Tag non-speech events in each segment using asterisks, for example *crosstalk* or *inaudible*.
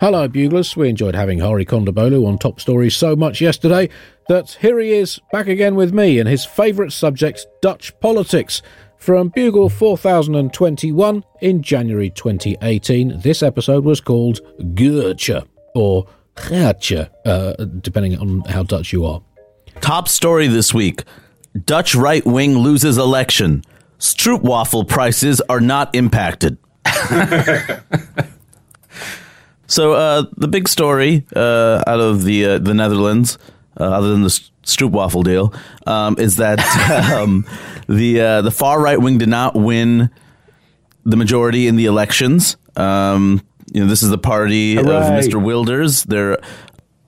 Hello, Buglers. We enjoyed having Hari Kondabolu on Top Stories so much yesterday that here he is back again with me and his favourite subject, Dutch politics. From Bugle 4021 in January 2018, this episode was called Goertje, or Geertje, uh, depending on how Dutch you are. Top story this week Dutch right wing loses election. Stroopwafel prices are not impacted. *laughs* so, uh, the big story uh, out of the uh, the Netherlands, uh, other than the Stroopwafel deal, um, is that *laughs* um, the uh, the far right wing did not win the majority in the elections. Um, you know, this is the party of Mr. Wilders. Their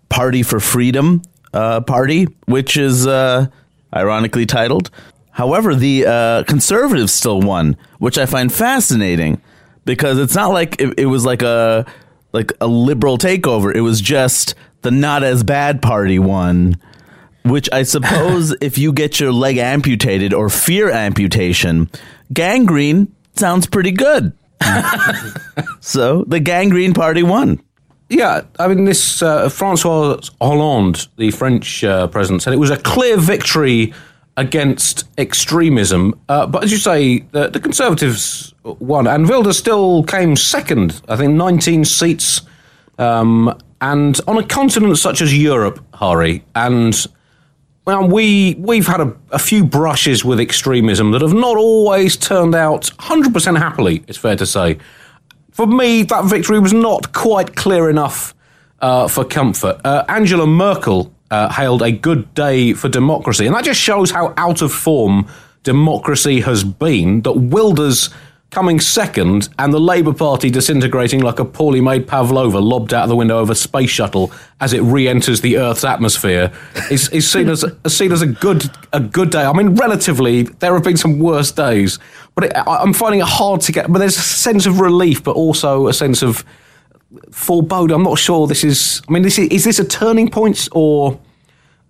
Party for Freedom uh, party, which is uh, ironically titled. However, the uh, conservatives still won, which I find fascinating because it's not like it, it was like a like a liberal takeover. It was just the not as bad party won, which I suppose *laughs* if you get your leg amputated or fear amputation, gangrene sounds pretty good. *laughs* so the gangrene party won. Yeah, I mean, this uh, Francois Hollande, the French uh, president, said it was a clear victory against extremism. Uh, but as you say, the, the Conservatives won, and Wilder still came second. I think 19 seats, um, and on a continent such as Europe, Hari, and well, we we've had a, a few brushes with extremism that have not always turned out 100% happily. It's fair to say. For me, that victory was not quite clear enough uh, for comfort. Uh, Angela Merkel uh, hailed a good day for democracy, and that just shows how out of form democracy has been. That Wilders coming second and the Labour Party disintegrating like a poorly made pavlova lobbed out of the window of a space shuttle as it re-enters the Earth's atmosphere is, is seen as *laughs* is seen as a good a good day. I mean, relatively, there have been some worse days, but it, I, I'm finding it hard to get. But there's a sense of relief, but also a sense of foreboding. I'm not sure this is. I mean, this is, is this a turning point or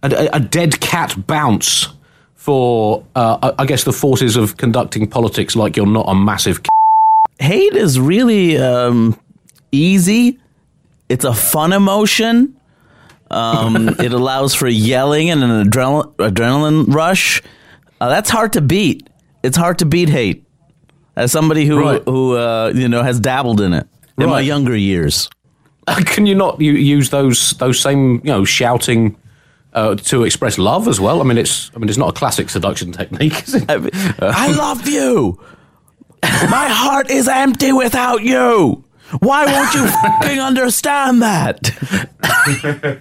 a, a, a dead cat bounce? For uh, I I guess the forces of conducting politics like you're not a massive hate is really um, easy. It's a fun emotion. Um, *laughs* it allows for yelling and an adrenal- adrenaline rush. Uh, that's hard to beat. It's hard to beat hate. As somebody who Right. who uh, you know has dabbled in it in my younger years. Can you not use those those same you know shouting uh, to express love as well? I mean, it's I mean, it's not a classic seduction technique. Is it? I *laughs* love you. My heart is empty without you. Why won't you fucking understand that?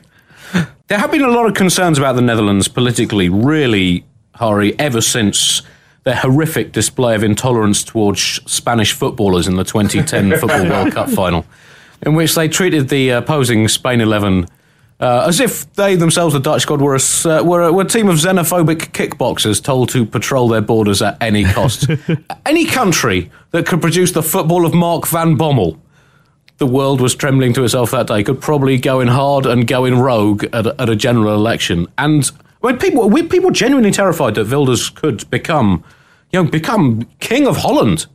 There have been a lot of concerns about the Netherlands politically, really, Hari, ever since their horrific display of intolerance towards Spanish footballers in the 2010 *laughs* Football World Cup final, in which they treated the opposing Spain 11 uh, as if they themselves, the Dutch squad, were a, uh, were, a, were a team of xenophobic kickboxers told to patrol their borders at any cost. *laughs* any country that could produce the football of Mark van Bommel the world was trembling to itself that day could probably go in hard and go in rogue at a, at a general election. And when people, we people genuinely terrified that Wilders could become, you know, become king of Holland.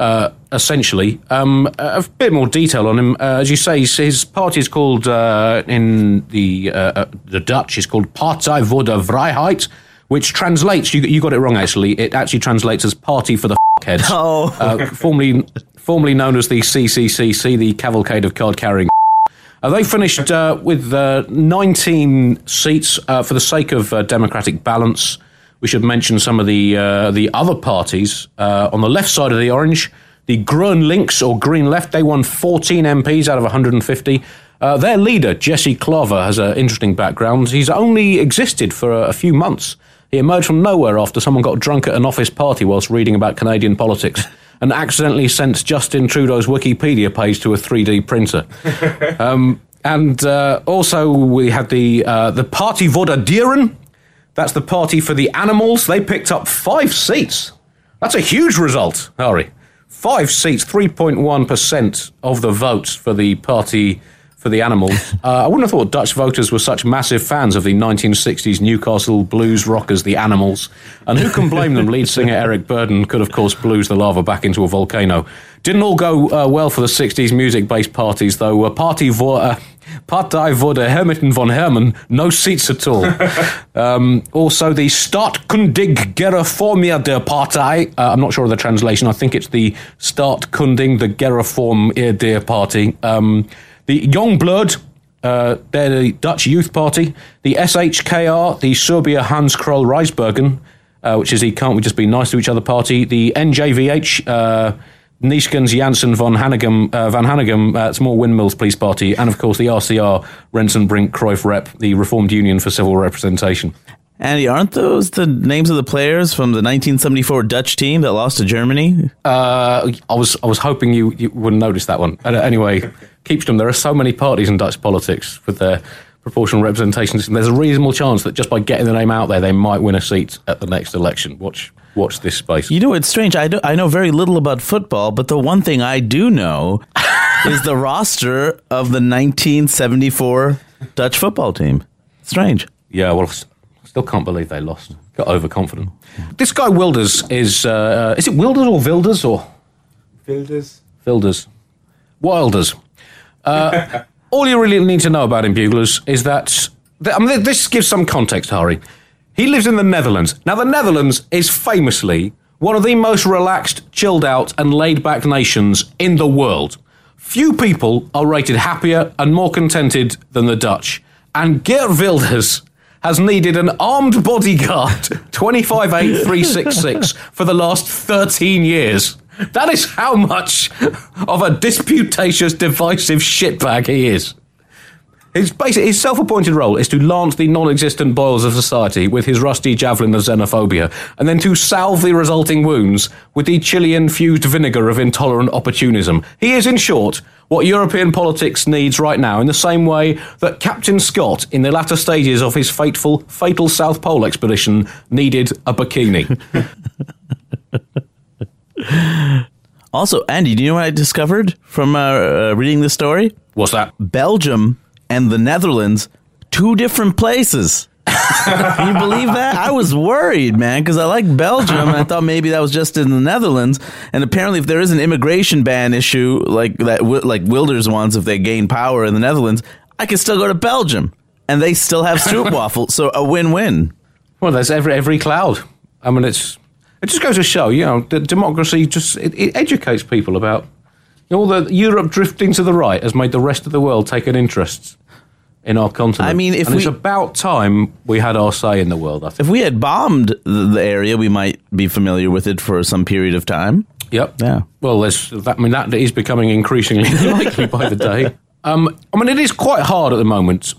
uh, essentially. Um, a bit more detail on him. Uh, as you say, his, party is called, uh, in the, uh, uh, the Dutch, is called Partij voor de Vrijheid, which translates, you, you got it wrong actually, it actually translates as Party for the Heads. *laughs* Oh. Uh, formerly, formerly known as the CCCC, the Cavalcade of Card Carrying. *laughs* They finished uh, with uh, 19 seats uh, for the sake of uh, democratic balance. We should mention some of the uh, the other parties uh, on the left side of the orange. The Groen Links or Green Left, they won 14 MPs out of 150. Uh, their leader, Jesse Klaver, has an interesting background. He's only existed for a, a few months. He emerged from nowhere after someone got drunk at an office party whilst reading about Canadian politics *laughs* and accidentally sent Justin Trudeau's Wikipedia page to a 3D printer. *laughs* um, and uh, also, we had the uh, the Party voor Dieren. That's the party for the animals. They picked up five seats. That's a huge result, Hari. Five seats, 3.1% of the votes for the party for the animals. *laughs* Uh, I wouldn't have thought Dutch voters were such massive fans of the 1960s Newcastle blues rockers, the Animals. And who can blame them? Lead singer Eric Burdon could, of course, blues the lava back into a volcano. Didn't all go uh, well for the 60s music based parties, though. Uh, party voor. Uh, Partij voor Hermiten von Herman, no seats at all. *laughs* um, also, the Staatkundig Gereformier der Partei. Uh, I'm not sure of the translation. I think it's the Staatkundig, the Gereformier der Party. Um, the Young Blood, uh, they're the Dutch Youth Party. The SHKR, the Suurbier Hans Krol Rijsbergen, uh, which is the Can't We Just Be Nice to Each Other party. The NJVH, Neeskens Jansen von Hanegem, uh, Van Hanegem, uh, Small Windmills Police Party. And of course, the RCR, Rensenbrink Cruyff Rep, the Reformed Union for Civil Representation. Andy, aren't those the names of the players from the 1974 Dutch team that lost to Germany? Uh, I was I was hoping you, you wouldn't notice that one. Uh, anyway, Keepstem, there are so many parties in Dutch politics with their proportional representation system. There's a reasonable chance that just by getting the name out there, they might win a seat at the next election. Watch watch this space. You know, it's strange. I, do, I know very little about football, but the one thing I do know *laughs* is the roster of the 1974 Dutch football team. Strange. Yeah, well, I still can't believe they lost. Got overconfident. This guy Wilders is uh, is it Wilders or Wilders or Wilders. Wilders? Wilders. Uh, *laughs* all you really need to know about him, Buglers, is that I mean, this gives some context, Hari. He lives in the Netherlands. Now, the Netherlands is famously one of the most relaxed, chilled out, and laid back nations in the world. Few people are rated happier and more contented than the Dutch. And Geert Wilders has needed an armed bodyguard *laughs* 258366 for the last 13 years. That is how much of a disputatious, divisive shitbag he is. His basic, his self-appointed role is to lance the non-existent boils of society with his rusty javelin of xenophobia, and then to salve the resulting wounds with the Chilean-fused vinegar of intolerant opportunism. He is, in short, what European politics needs right now, in the same way that Captain Scott, in the latter stages of his fateful, fatal South Pole expedition, needed a bikini. *laughs* Also, Andy, do you know what I discovered from uh, uh, reading this story? What's that? Belgium and the Netherlands, two different places. Can you believe that? I was worried, man, because I like Belgium. And I thought maybe that was just in the Netherlands. And apparently, if there is an immigration ban issue like that, like Wilders wants, if they gain power in the Netherlands, I can still go to Belgium, and they still have stroopwafel. *laughs* so a win-win. Well, there's every every cloud. I mean, it's it just goes to show, you know, that democracy just it, it educates people about you know, all the Europe drifting to the right has made the rest of the world take an interest in our continent. I mean, if and we- it's about time we had our say in the world. I think. If we had bombed the, the area, we might be familiar with it for some period of time. Yep. Yeah. Well, there's that, I mean, that is becoming increasingly *laughs* likely by the day. Um, I mean, it is quite hard at the moment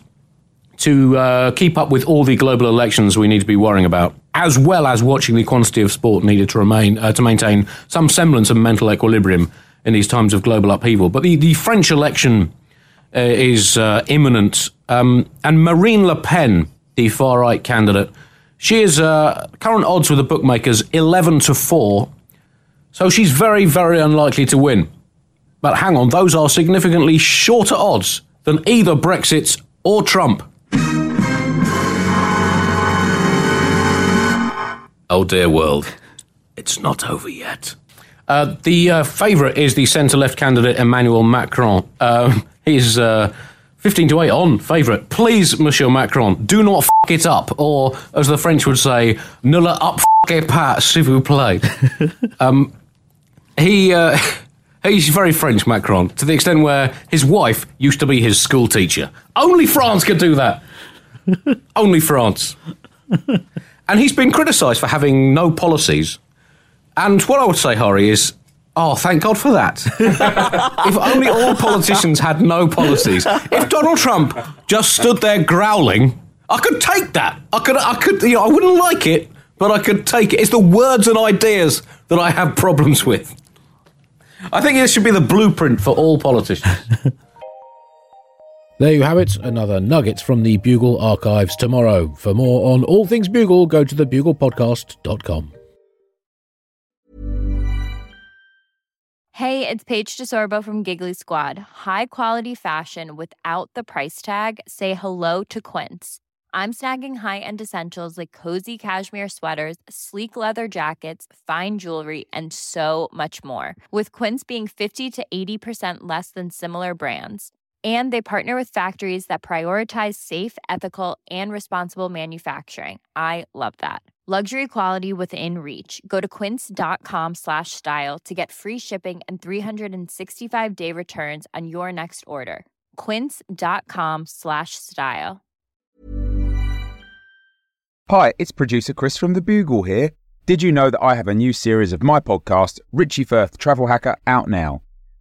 to uh, keep up with all the global elections we need to be worrying about, as well as watching the quantity of sport needed to remain uh, to maintain some semblance of mental equilibrium in these times of global upheaval. But the, the French election uh, is uh, imminent, um, and Marine Le Pen, the far right candidate, she is uh, current odds with the bookmakers eleven to four. So she's very, very unlikely to win. But hang on, those are significantly shorter odds than either Brexit or Trump. Oh dear world, *laughs* it's not over yet. Uh, the uh, favourite is the centre left candidate Emmanuel Macron. Uh, *laughs* he's uh, 15 to 8 on favourite. Please, Monsieur Macron, do not f it up. Or, as the French would say, le up f pas, s'il vous plaît. *laughs* um, he. Uh, He's very French, Macron, to the extent where his wife used to be his school teacher. Only France could do that. Only France. And he's been criticised for having no policies. And what I would say, Hari, is Oh, thank God for that. *laughs* if only all politicians had no policies. If Donald Trump just stood there growling, I could take that. I could, I could, you know, I wouldn't like it, but I could take it. It's the words and ideas that I have problems with. I think this should be the blueprint for all politicians. *laughs* There you have it, another nugget from the Bugle archives tomorrow. For more on all things Bugle, go to thebuglepodcast.com. Hey, it's Paige DeSorbo from Giggly Squad. High quality fashion without the price tag? Say hello to Quince. I'm snagging high end essentials like cozy cashmere sweaters, sleek leather jackets, fine jewelry, and so much more. With Quince being 50 to 80% less than similar brands. And they partner with factories that prioritize safe, ethical, and responsible manufacturing. I love that. Luxury quality within reach. Go to quince.com slash style to get free shipping and 365 day returns on your next order. Quince.com slash style. Hi, it's producer Chris from The Bugle here. Did you know that I have a new series of my podcast, Richie Firth Travel Hacker, out now?